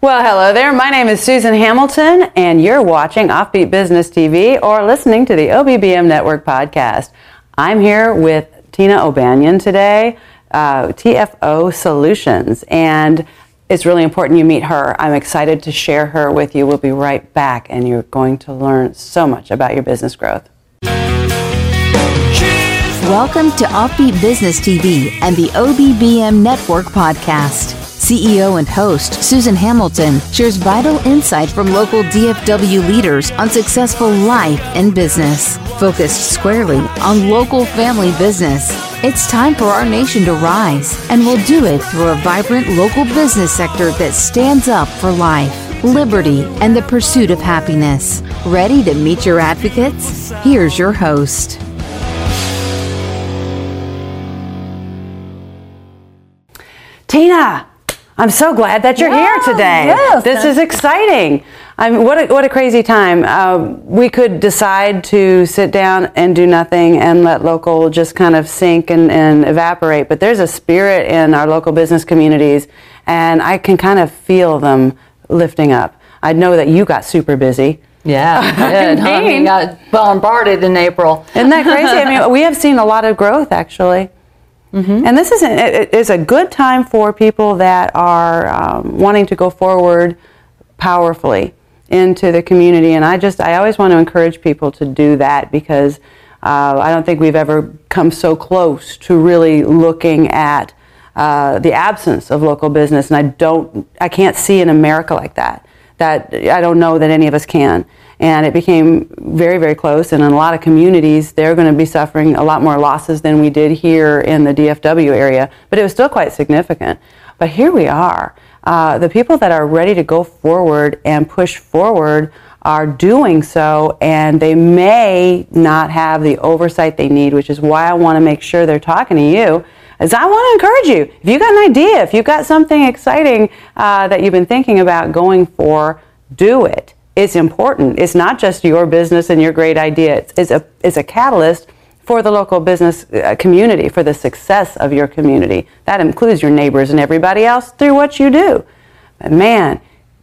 Well, hello there. My name is Susan Hamilton, and you're watching Offbeat Business TV or listening to the OBBM Network podcast. I'm here with Tina O'Banion today, uh, TFO Solutions, and it's really important you meet her. I'm excited to share her with you. We'll be right back, and you're going to learn so much about your business growth. Welcome to Offbeat Business TV and the OBBM Network podcast. CEO and host Susan Hamilton shares vital insight from local DFW leaders on successful life and business, focused squarely on local family business. It's time for our nation to rise, and we'll do it through a vibrant local business sector that stands up for life, liberty, and the pursuit of happiness. Ready to meet your advocates? Here's your host. Tina, I'm so glad that you're Yeah, here today. yes. This is exciting. I mean, what a, what a crazy time. Uh, we could decide to sit down and do nothing and let local just kind of sink and, and evaporate, but there's a spirit in our local business communities, and I can kind of feel them lifting up. I know that you got super busy. Yeah, I did. I mean- mean, got bombarded in April. Isn't that crazy? I mean, we have seen a lot of growth actually. And this is a, it is a good time for people that are um, wanting to go forward powerfully into the community. And I just, I always want to encourage people to do that because uh, I don't think we've ever come so close to really looking at uh, the absence of local business. And I don't, I can't see in America like that. That I don't know that any of us can. And it became very, very close. And in a lot of communities, they're going to be suffering a lot more losses than we did here in the DFW area. But it was still quite significant. But here we are. Uh, the people that are ready to go forward and push forward are doing so, and they may not have the oversight they need, which is why I want to make sure they're talking to you. Is I want to encourage you. If you got an idea, if you've got something exciting uh, that you've been thinking about going for, do it. It's important. It's not just your business and your great idea. It's, it's a it's a catalyst for the local business uh, community, for the success of your community. That includes your neighbors and everybody else through what you do. But man,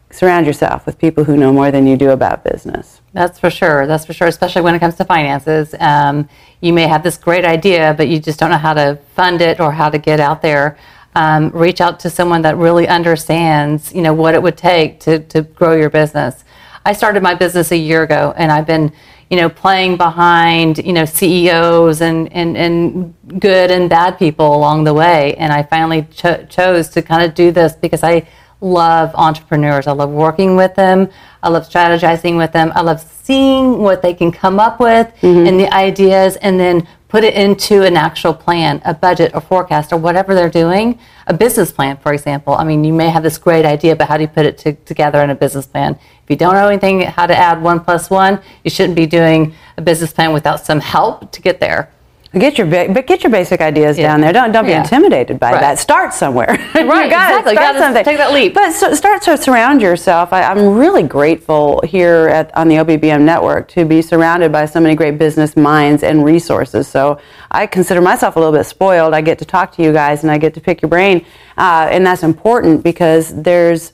surround yourself with people who know more than you do about business. That's for sure. That's for sure. Especially when it comes to finances, um, you may have this great idea, but you just don't know how to fund it or how to get out there. Um, reach out to someone that really understands, you know, what it would take to to grow your business. I started my business a year ago, and I've been, you know, playing behind, you know, CEOs and and and good and bad people along the way, and I finally cho- chose to kind of do this because I love entrepreneurs. I love working with them. I love strategizing with them. I love seeing what they can come up with mm-hmm. and the ideas and then put it into an actual plan, a budget, a forecast, or whatever they're doing. A business plan, for example. I mean, you may have this great idea, but how do you put it to, together in a business plan? If you don't know anything how to add one plus one, you shouldn't be doing a business plan without some help to get there. Get your ba- but get your basic ideas Yeah. down there. Don't don't be Yeah. intimidated by Right. that. Start somewhere. Right, gotta exactly. Start Gotta something. take that leap. But so, start to surround yourself. I, I'm really grateful here at on the OBBM network to be surrounded by so many great business minds and resources. So I consider myself a little bit spoiled. I get to talk to you guys and I get to pick your brain, uh, and that's important because there's.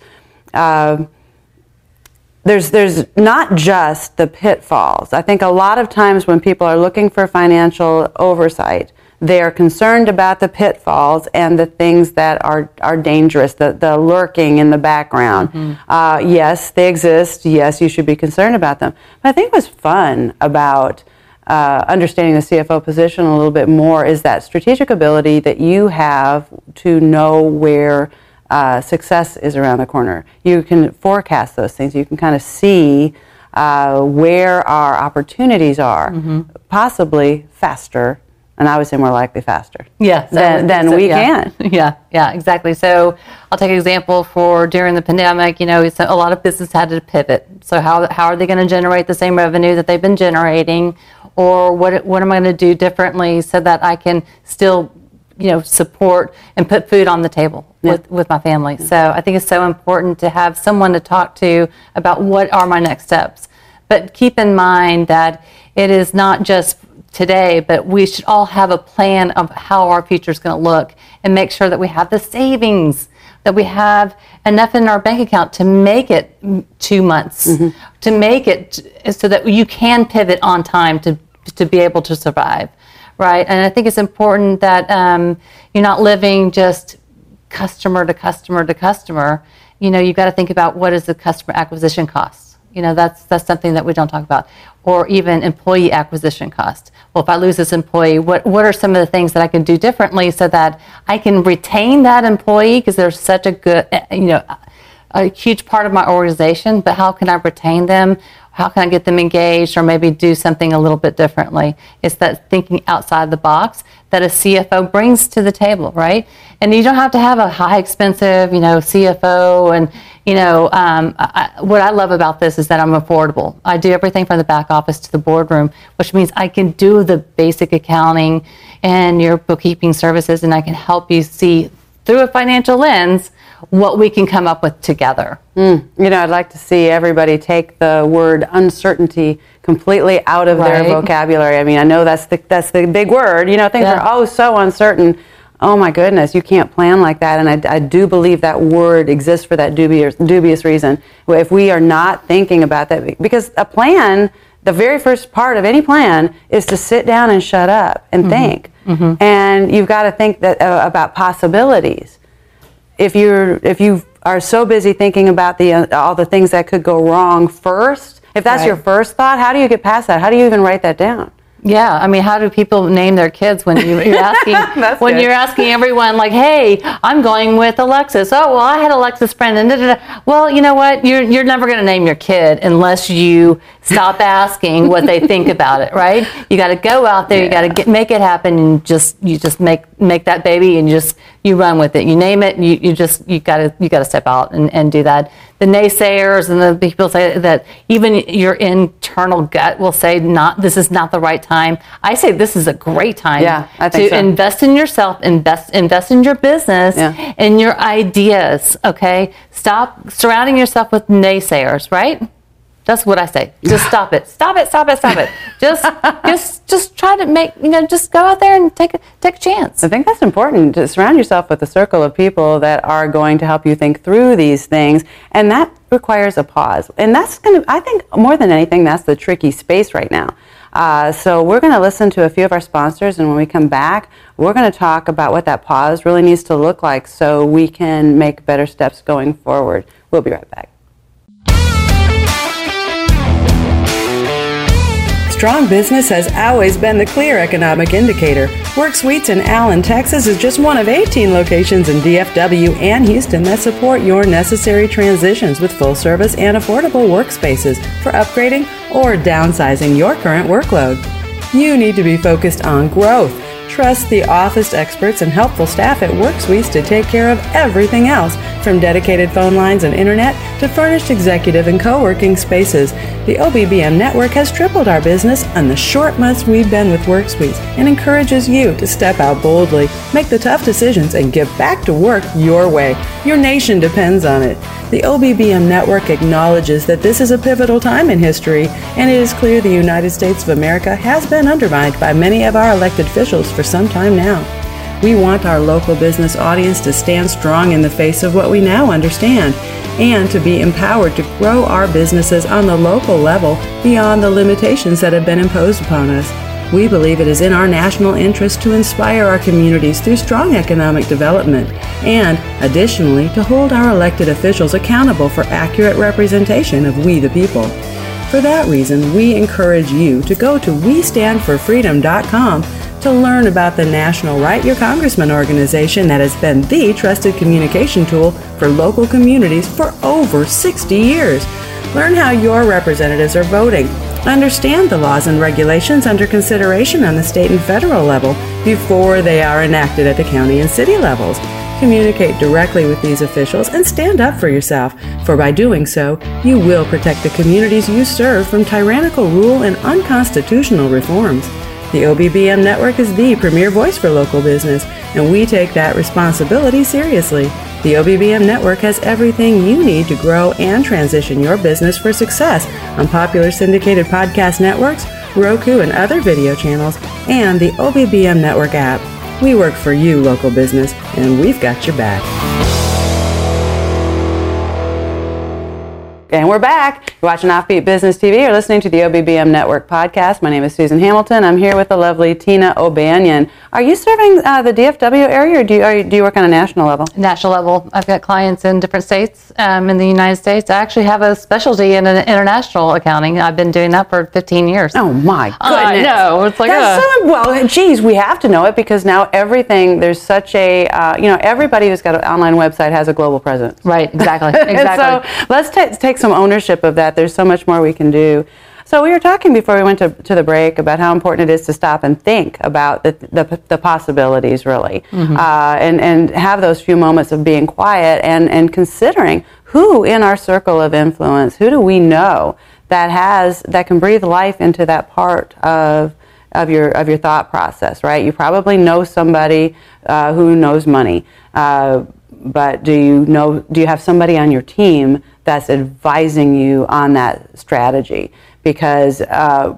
Uh, there's there's not just the pitfalls. I think a lot of times when people are looking for financial oversight, they are concerned about the pitfalls and the things that are are dangerous, the the lurking in the background. Uh, yes, they exist. Yes, you should be concerned about them. But I think what's fun about uh, understanding the CFO position a little bit more is that strategic ability that you have to know where uh, success is around the corner. You can forecast those things. You can kind of see uh, where our opportunities are, possibly faster, and I would say more likely faster. Yeah, so than, than so, we yeah. can. Yeah, yeah, exactly. So I'll take an example for during the pandemic. You know, a lot of business had to pivot. So how how are they going to generate the same revenue that they've been generating, or what what am I going to do differently so that I can still you know support and put food on the table with, with my family. So i think it's so important to have someone to talk to about what are my next steps. But keep in mind that it is not just today but we should all have a plan of how our future is going to look and make sure that we have the savings that we have enough in our bank account to make it two months, mm-hmm. to make it so that you can pivot on time to, to be able to survive, right? And I think it's important that um, you're not living just customer to customer to customer. You know, you've got to think about what is the customer acquisition cost you know, that's that's something that we don't talk about. Or even employee acquisition cost. Well, if I lose this employee, what what are some of the things that I can do differently so that I can retain that employee because they're such a good, eh, you know, a huge part of my organization. But how can I retain them? How can I get them engaged, or maybe do something a little bit differently? It's that thinking outside the box that a CFO brings to the table, right? And you don't have to have a high expensive, you know, CFO and you know, um, I, what I love about this is that I'm affordable. I do everything from the back office to the boardroom, which means I can do the basic accounting and your bookkeeping services, and I can help you see through a financial lens what we can come up with together. Mm. You know, I'd like to see everybody take the word uncertainty completely out of right. their vocabulary. I mean, I know that's the that's the big word. You know, things yeah. are oh so uncertain oh my goodness, you can't plan like that. And I, I, do believe that word exists for that dubious, dubious reason. If we are not thinking about that, because a plan, the very first part of any plan is to sit down and shut up and mm-hmm. think. Mm-hmm. And you've got to think that uh, about possibilities. If you're, if you are so busy thinking about the uh, all the things that could go wrong first, if that's right. your first thought, how do you get past that? How do you even write that down? Yeah, I mean, how do people name their kids when you, are asking when good. you're asking everyone like, "Hey, I'm going with Alexis." Oh, well, I had Alexis friend, and da, da, da. well, you know what? You're you're never going to name your kid unless you stop asking what they think about it, right? You got to go out there, yeah. you got to make it happen, and just you just make make that baby, and you just you run with it. You name it, you you just you got to you got to step out and, and do that the naysayers and the people say that even your internal gut will say not this is not the right time. I say this is a great time yeah, I to so. invest in yourself, invest invest in your business yeah. and your ideas. Okay, stop surrounding yourself with naysayers. Right. That's what I say. Just stop it. Stop it. Stop it. Stop it. Just, just, just try to make you know. Just go out there and take a take a chance. I think that's important to surround yourself with a circle of people that are going to help you think through these things, and that requires a pause. And that's going to. I think more than anything, that's the tricky space right now. Uh, so we're going to listen to a few of our sponsors, and when we come back, we're going to talk about what that pause really needs to look like, so we can make better steps going forward. We'll be right back. Strong business has always been the clear economic indicator. Work Suites in Allen, Texas is just one of 18 locations in DFW and Houston that support your necessary transitions with full service and affordable workspaces for upgrading or downsizing your current workload. You need to be focused on growth Trust the office experts and helpful staff at WorkSuites to take care of everything else, from dedicated phone lines and internet to furnished executive and co-working spaces. The OBBM network has tripled our business in the short months we've been with WorkSuites and encourages you to step out boldly, make the tough decisions, and get back to work your way. Your nation depends on it. The OBBM network acknowledges that this is a pivotal time in history, and it is clear the United States of America has been undermined by many of our elected officials for some time now. We want our local business audience to stand strong in the face of what we now understand and to be empowered to grow our businesses on the local level beyond the limitations that have been imposed upon us. We believe it is in our national interest to inspire our communities through strong economic development and, additionally, to hold our elected officials accountable for accurate representation of we the people. For that reason, we encourage you to go to WeStandForFreedom.com to learn about the National Write Your Congressman organization that has been the trusted communication tool for local communities for over 60 years. Learn how your representatives are voting understand the laws and regulations under consideration on the state and federal level before they are enacted at the county and city levels. Communicate directly with these officials and stand up for yourself, for by doing so, you will protect the communities you serve from tyrannical rule and unconstitutional reforms. The OBBM network is the premier voice for local business, and we take that responsibility seriously. The OBBM network has everything you need to grow and transition your business for success on popular syndicated podcast networks, Roku and other video channels, and the OBBM network app. We work for you, local business, and we've got your back. And we're back. You're watching Offbeat Business TV or listening to the OBBM Network podcast. My name is Susan Hamilton. I'm here with the lovely Tina O'Banion. Are you serving uh, the DFW area or do you, you, do you work on a national level? National level. I've got clients in different states um, in the United States. I actually have a specialty in international accounting. I've been doing that for 15 years. Oh, my goodness. I know. It's like, That's uh, so, well, geez, we have to know it because now everything, there's such a, uh, you know, everybody who's got an online website has a global presence. Right, exactly. Exactly. so let's ta take some ownership of that. There's so much more we can do. So we were talking before we went to, to the break about how important it is to stop and think about the, the, the possibilities, really, uh, and, and have those few moments of being quiet and, and considering who in our circle of influence, who do we know that has that can breathe life into that part of of your of your thought process, right? You probably know somebody uh, who knows money, uh, but do you know? Do you have somebody on your team that's advising you on that strategy? Because uh,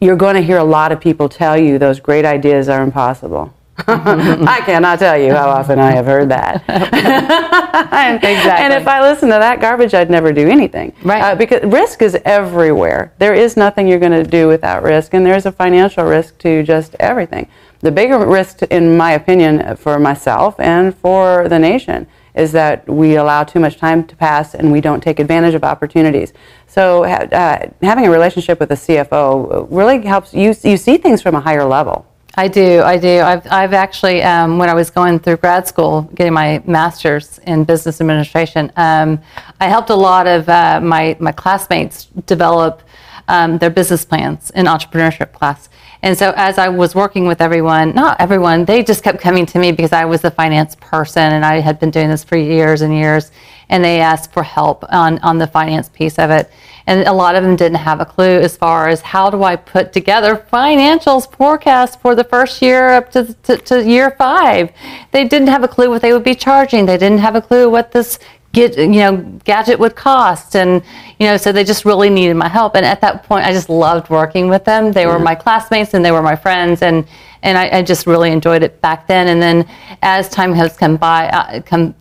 you're going to hear a lot of people tell you those great ideas are impossible. I cannot tell you how often I have heard that. and, Exactly. and if I listened to that garbage, I'd never do anything. Right. Uh, because risk is everywhere. There is nothing you're going to do without risk, and there's a financial risk to just everything. The bigger risk, in my opinion, for myself and for the nation, is that we allow too much time to pass and we don't take advantage of opportunities. So, uh, having a relationship with a CFO really helps you. You see things from a higher level. I do, I do. I've, I've actually, um, when I was going through grad school, getting my master's in business administration, um, I helped a lot of uh, my, my classmates develop um, their business plans in entrepreneurship class. And so as I was working with everyone, not everyone, they just kept coming to me because I was the finance person and I had been doing this for years and years. And they asked for help on, on the finance piece of it. And a lot of them didn't have a clue as far as how do I put together financials forecast for the first year up to, to, to year five. They didn't have a clue what they would be charging. They didn't have a clue what this get you know gadget would cost and you know so they just really needed my help. And at that point i just loved working with them. They were my classmates and they were my friends and and I, I just really enjoyed it back then. And then as time has come by uh, come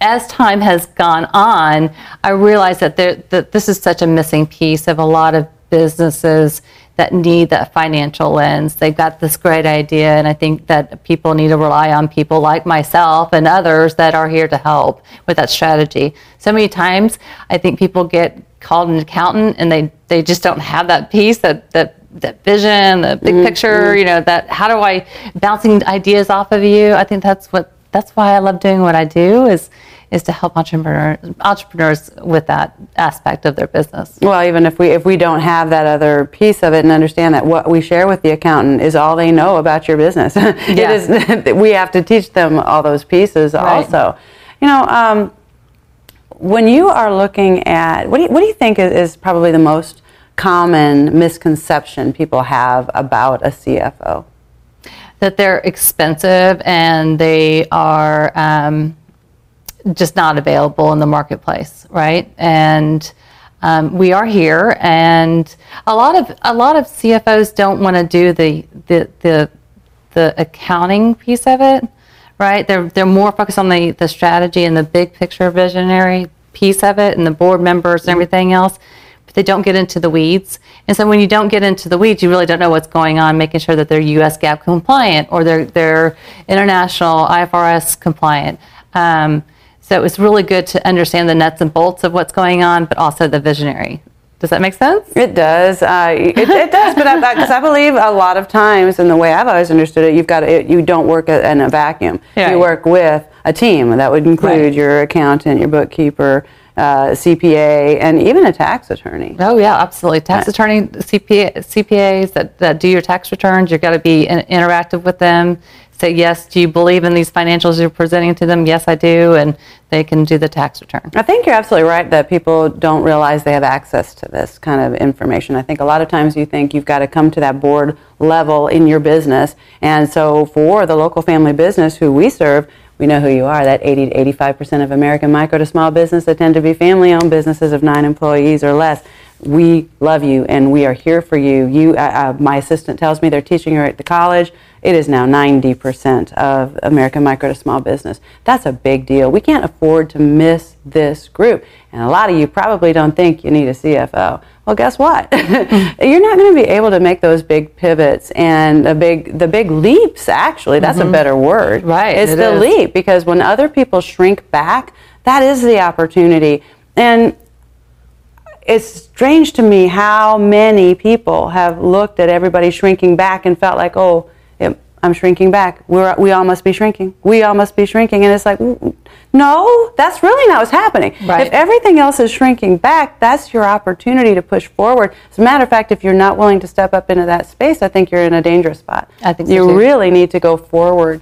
as time has gone on i realized that there that this is such a missing piece of a lot of businesses that need that financial lens. They've got this great idea, and I think that people need to rely on people like myself and others that are here to help with that strategy. So many times, I think people get called an accountant and they, they just don't have that piece, that, that, that vision, the big mm-hmm. picture, you know, that how do I bouncing ideas off of you? I think that's what that's why I love doing what I do is is to help entrepreneurs entrepreneurs with that aspect of their business. Well, even if we if we don't have that other piece of it and understand that what we share with the accountant is all they know about your business, it is we have to teach them all those pieces Right. also. You know, um, when you are looking at what do you, what do you think is, is probably the most common misconception people have about a CFO? that they're expensive and they are um, just not available in the marketplace, right? And um, we are here, and a lot of a lot of CFOs don't want to do the the the the accounting piece of it, right? They're they're more focused on the the strategy and the big picture visionary piece of it, and the board members and everything else. But they don't get into the weeds. And so when you don't get into the weeds, you really don't know what's going on, making sure that they're U.S. GAAP compliant or they're they're international IFRS compliant. Um, so it was really good to understand the nuts and bolts of what's going on, but also the visionary. Does that make sense? It does. Uh, it, it does, but because I, believe a lot of times, and the way I've always understood it, you've got to, you don't work in a vacuum. Yeah. You work with a team that would include Right. your accountant, your bookkeeper, uh, CPA, and even a tax attorney. Oh yeah, absolutely. Tax attorney, CPA, CPAs that, that do your tax returns, you've got to be in, interactive with them. Say yes, do you believe in these financials you're presenting to them? Yes, I do, and they can do the tax return. I think you're absolutely right that people don't realize they have access to this kind of information. I think a lot of times you think you've got to come to that board level in your business. And so for the local family business who we serve, we know who you are, that 80 to 85% of American micro to small business that tend to be family owned businesses of nine employees or less. we love you and we are here for you. You, uh, uh, my assistant tells me they're teaching her at the college. It is now 90% of American micro to small business. That's a big deal. We can't afford to miss this group. And a lot of you probably don't think you need a CFO. Well, guess what? You're not going to be able to make those big pivots and the big the big leaps. Actually, that's mm-hmm. a better word. Right. It's it the is. leap because when other people shrink back, that is the opportunity. And it's strange to me how many people have looked at everybody shrinking back and felt like, oh, it, I'm shrinking back. We're, we all must be shrinking. We all must be shrinking. And it's like, no, that's really not what's happening. Right. If everything else is shrinking back, that's your opportunity to push forward. As a matter of fact, if you're not willing to step up into that space, I think you're in a dangerous spot. I think so you too. really need to go forward.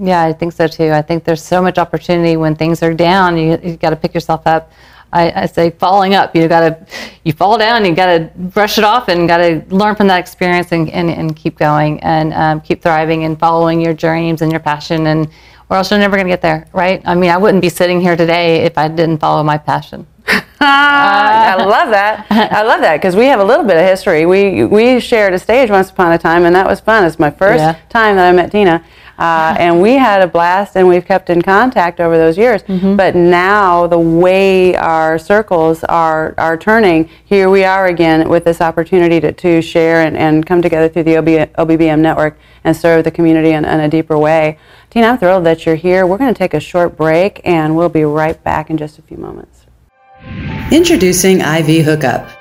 Yeah, I think so too. I think there's so much opportunity when things are down. You you got to pick yourself up. I, I say falling up. You got to you fall down. You got to brush it off and got to learn from that experience and, and, and keep going and um, keep thriving and following your dreams and your passion and or else you're never going to get there, right? I mean, I wouldn't be sitting here today if I didn't follow my passion. I love that. I love that because we have a little bit of history. We we shared a stage once upon a time, and that was fun. It's my first Yeah. time that I met Tina, uh, and we had a blast, and we've kept in contact over those years. Mm-hmm. But now the way our circles are are turning, here we are again with this opportunity to, to share and, and come together through the OB, OBBM network and serve the community in, in a deeper way. Tina, I'm thrilled that you're here. We're going to take a short break, and we'll be right back in just a few moments. Introducing IV Hookup.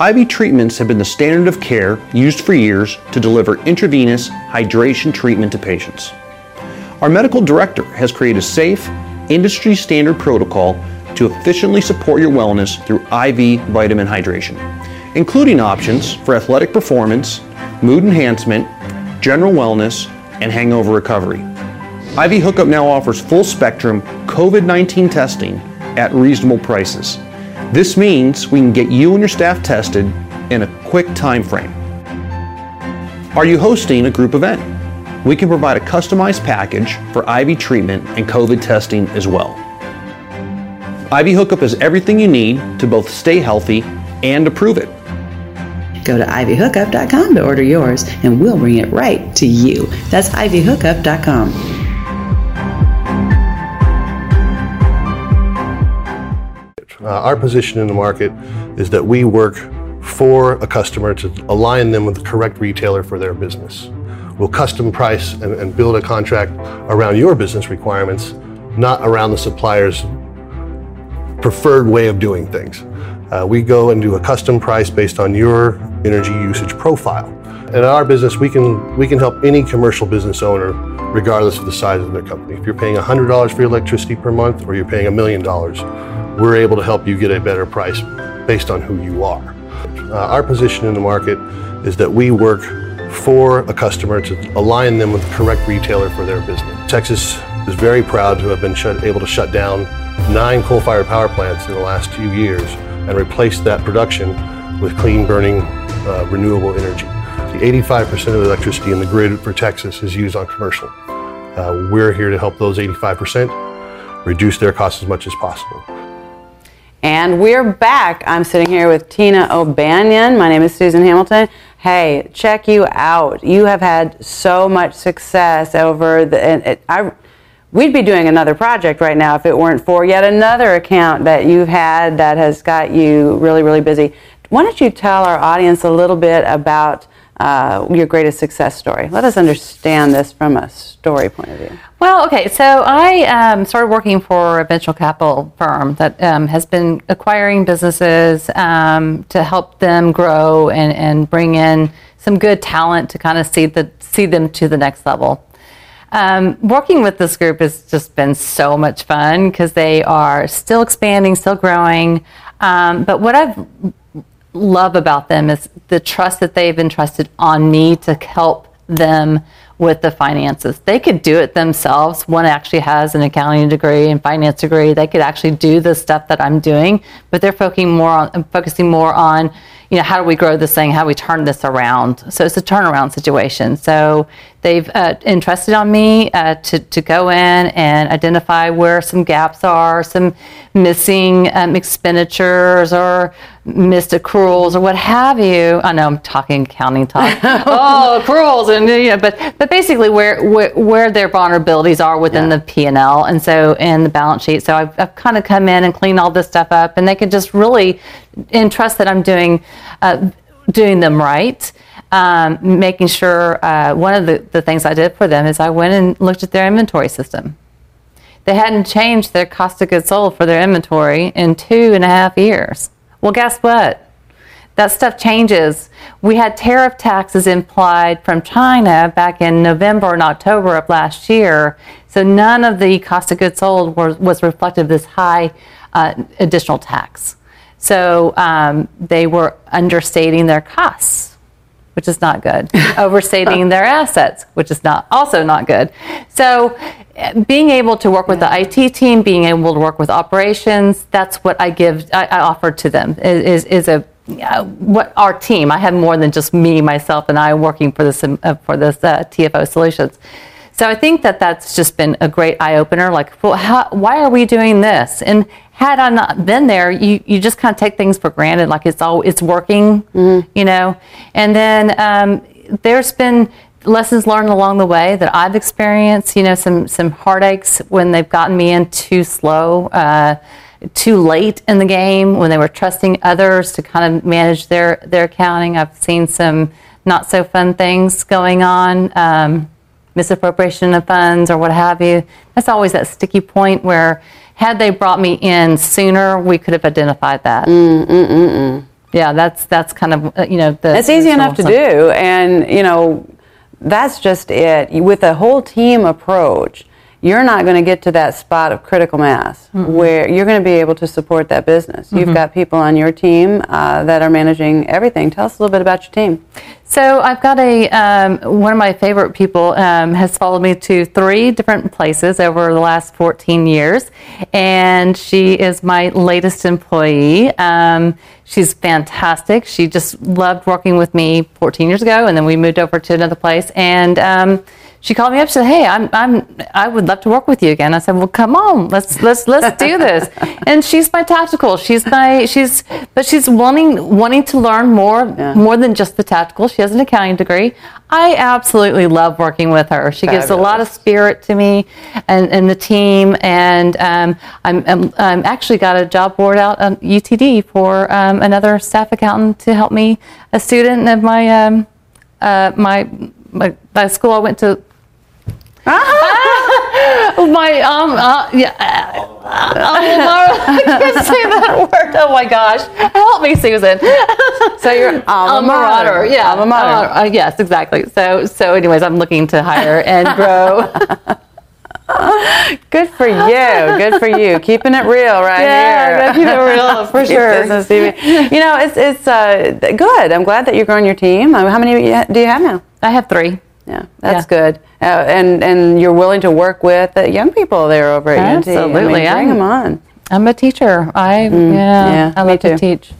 IV treatments have been the standard of care used for years to deliver intravenous hydration treatment to patients. Our medical director has created a safe, industry standard protocol to efficiently support your wellness through IV vitamin hydration, including options for athletic performance, mood enhancement, general wellness, and hangover recovery. IV Hookup now offers full spectrum COVID 19 testing at reasonable prices. This means we can get you and your staff tested in a quick time frame. Are you hosting a group event? We can provide a customized package for IV treatment and COVID testing as well. IV Hookup is everything you need to both stay healthy and to prove it. Go to ivhookup.com to order yours, and we'll bring it right to you. That's ivhookup.com. Uh, our position in the market is that we work for a customer to align them with the correct retailer for their business. We'll custom price and, and build a contract around your business requirements, not around the supplier's preferred way of doing things. Uh, we go and do a custom price based on your energy usage profile. And in our business, we can we can help any commercial business owner, regardless of the size of their company. If you're paying $100 for your electricity per month, or you're paying a million dollars, we're able to help you get a better price based on who you are. Uh, our position in the market is that we work for a customer to align them with the correct retailer for their business. Texas is very proud to have been shut, able to shut down nine coal-fired power plants in the last few years and replace that production with clean burning uh, renewable energy. The 85% of the electricity in the grid for Texas is used on commercial. Uh, we're here to help those 85% reduce their costs as much as possible. And we're back. I'm sitting here with Tina O'Banion. My name is Susan Hamilton. Hey, check you out. You have had so much success over the. And it, I, we'd be doing another project right now if it weren't for yet another account that you've had that has got you really, really busy. Why don't you tell our audience a little bit about uh, your greatest success story? Let us understand this from a story point of view. Well, okay, so I um, started working for a venture capital firm that um, has been acquiring businesses um, to help them grow and, and bring in some good talent to kind of see the see them to the next level. Um, working with this group has just been so much fun because they are still expanding, still growing. Um, but what I've love about them is the trust that they've entrusted on me to help them with the finances. They could do it themselves. One actually has an accounting degree and finance degree. They could actually do the stuff that I'm doing, but they're focusing more on focusing more on, you know, how do we grow this thing? How do we turn this around? So it's a turnaround situation. So they've uh, entrusted on me uh, to, to go in and identify where some gaps are, some missing um, expenditures or missed accruals or what have you. I know I'm talking accounting talk. oh, accruals and you know, but but basically where where, where their vulnerabilities are within yeah. the P and L and so in the balance sheet. So I've, I've kind of come in and cleaned all this stuff up, and they can just really entrust that I'm doing uh, doing them right. Um, making sure uh, one of the, the things I did for them is I went and looked at their inventory system. They hadn't changed their cost of goods sold for their inventory in two and a half years. Well, guess what? That stuff changes. We had tariff taxes implied from China back in November and October of last year. So none of the cost of goods sold was, was reflective of this high uh, additional tax. So um, they were understating their costs, which is not good. Overstating their assets, which is not also not good. So being able to work with the IT team, being able to work with operations, that's what I give, I, I offer to them is, is a, uh, what our team, I have more than just me, myself, and I working for this, uh, for this uh, TFO solutions. So I think that that's just been a great eye opener. Like, well, how, why are we doing this? And had I not been there, you, you just kind of take things for granted, like it's all it's working, mm-hmm. you know. And then um, there's been lessons learned along the way that I've experienced. You know, some some heartaches when they've gotten me in too slow, uh, too late in the game when they were trusting others to kind of manage their their accounting. I've seen some not so fun things going on. Um, misappropriation of funds or what have you. That's always that sticky point where, had they brought me in sooner, we could have identified that. Mm, mm, mm, mm. yeah, that's that's kind of uh, you know the. It's easy enough to do, and you know that's just it. With a whole team approach, you're not going to get to that spot of critical mass mm-hmm. where you're going to be able to support that business. Mm-hmm. You've got people on your team uh, that are managing everything. Tell us a little bit about your team. So I've got a um, one of my favorite people um, has followed me to three different places over the last 14 years, and she is my latest employee. Um, she's fantastic. She just loved working with me 14 years ago, and then we moved over to another place and um, she called me up. She said, "Hey, I'm, I'm, I would love to work with you again." I said, "Well, come on, let's, let's, let's do this." and she's my tactical. She's my, she's, but she's wanting, wanting to learn more, yeah. more than just the tactical. She has an accounting degree. I absolutely love working with her. She Fabulous. gives a lot of spirit to me and, and the team. And um, I'm, I'm, I'm, actually got a job board out on UTD for um, another staff accountant to help me, a student of my, um, uh, my, my, the school I went to uh-huh. my um uh, yeah uh, I can't say that word. Oh my gosh, help me, Susan. so you're alma mater. Yeah, alma mater. Uh, uh, yes, exactly. So so, anyways, I'm looking to hire and grow. Good for you. Good for you. Keeping it real right yeah, here. Yeah, real for sure. Business TV. You know, it's it's uh, good. I'm glad that you're growing your team. How many do you have now? I have three. Yeah, that's yeah. good. Uh, and and you're willing to work with the young people there over at UNT. Absolutely, I mean, bring them on. I'm a teacher. I mm, yeah, yeah, I love to teach.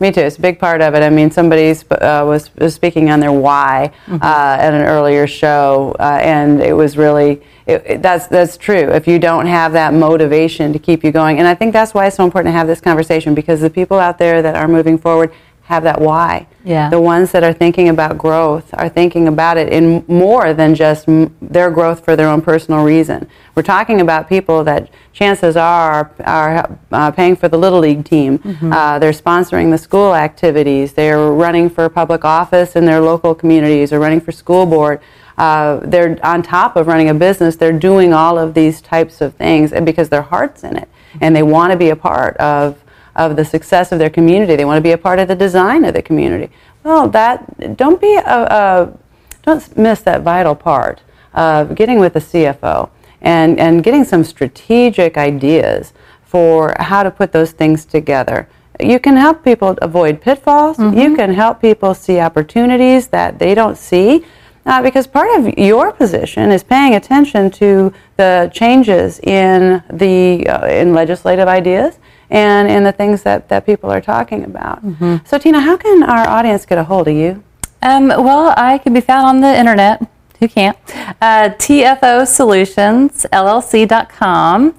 Me too. It's a big part of it. I mean, somebody uh, was, was speaking on their why mm-hmm. uh, at an earlier show, uh, and it was really it, it, that's that's true. If you don't have that motivation to keep you going, and I think that's why it's so important to have this conversation because the people out there that are moving forward have that why. Yeah. The ones that are thinking about growth are thinking about it in more than just m- their growth for their own personal reason. We're talking about people that chances are are uh, paying for the little league team. Mm-hmm. Uh, they're sponsoring the school activities. They're running for public office in their local communities or running for school board. Uh, they're on top of running a business. They're doing all of these types of things, and because their heart's in it, and they want to be a part of of the success of their community. They want to be a part of the design of the community. Well, that don't be a, a don't miss that vital part of getting with the CFO and, and getting some strategic ideas for how to put those things together. You can help people avoid pitfalls. Mm-hmm. You can help people see opportunities that they don't see. Uh, because part of your position is paying attention to the changes in the uh, in legislative ideas and in the things that, that people are talking about. So, Tina, how can our audience get a hold of you? Um, well, I can be found on the internet. Who can't? Uh, TFO Solutions, LLC.com.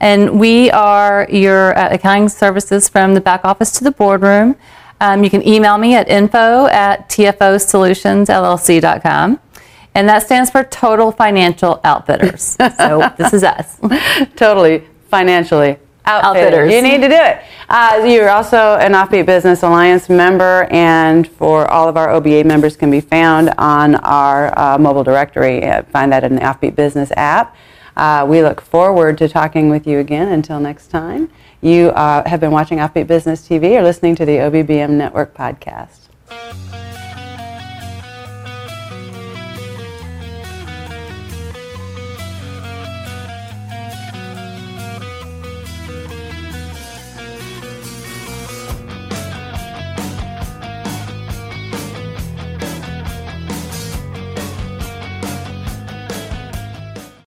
And we are your uh, accounting services from the back office to the boardroom. Um, you can email me at info at TFO Solutions, tfosolutionsllc.com. And that stands for Total Financial Outfitters. so this is us. totally financially outfitters. Outfitters. You need to do it. Uh, you're also an Offbeat Business Alliance member, and for all of our OBA members can be found on our uh, mobile directory. Uh, find that in the Offbeat Business app. Uh, we look forward to talking with you again. Until next time, you uh, have been watching Offbeat Business TV or listening to the OBBM Network podcast.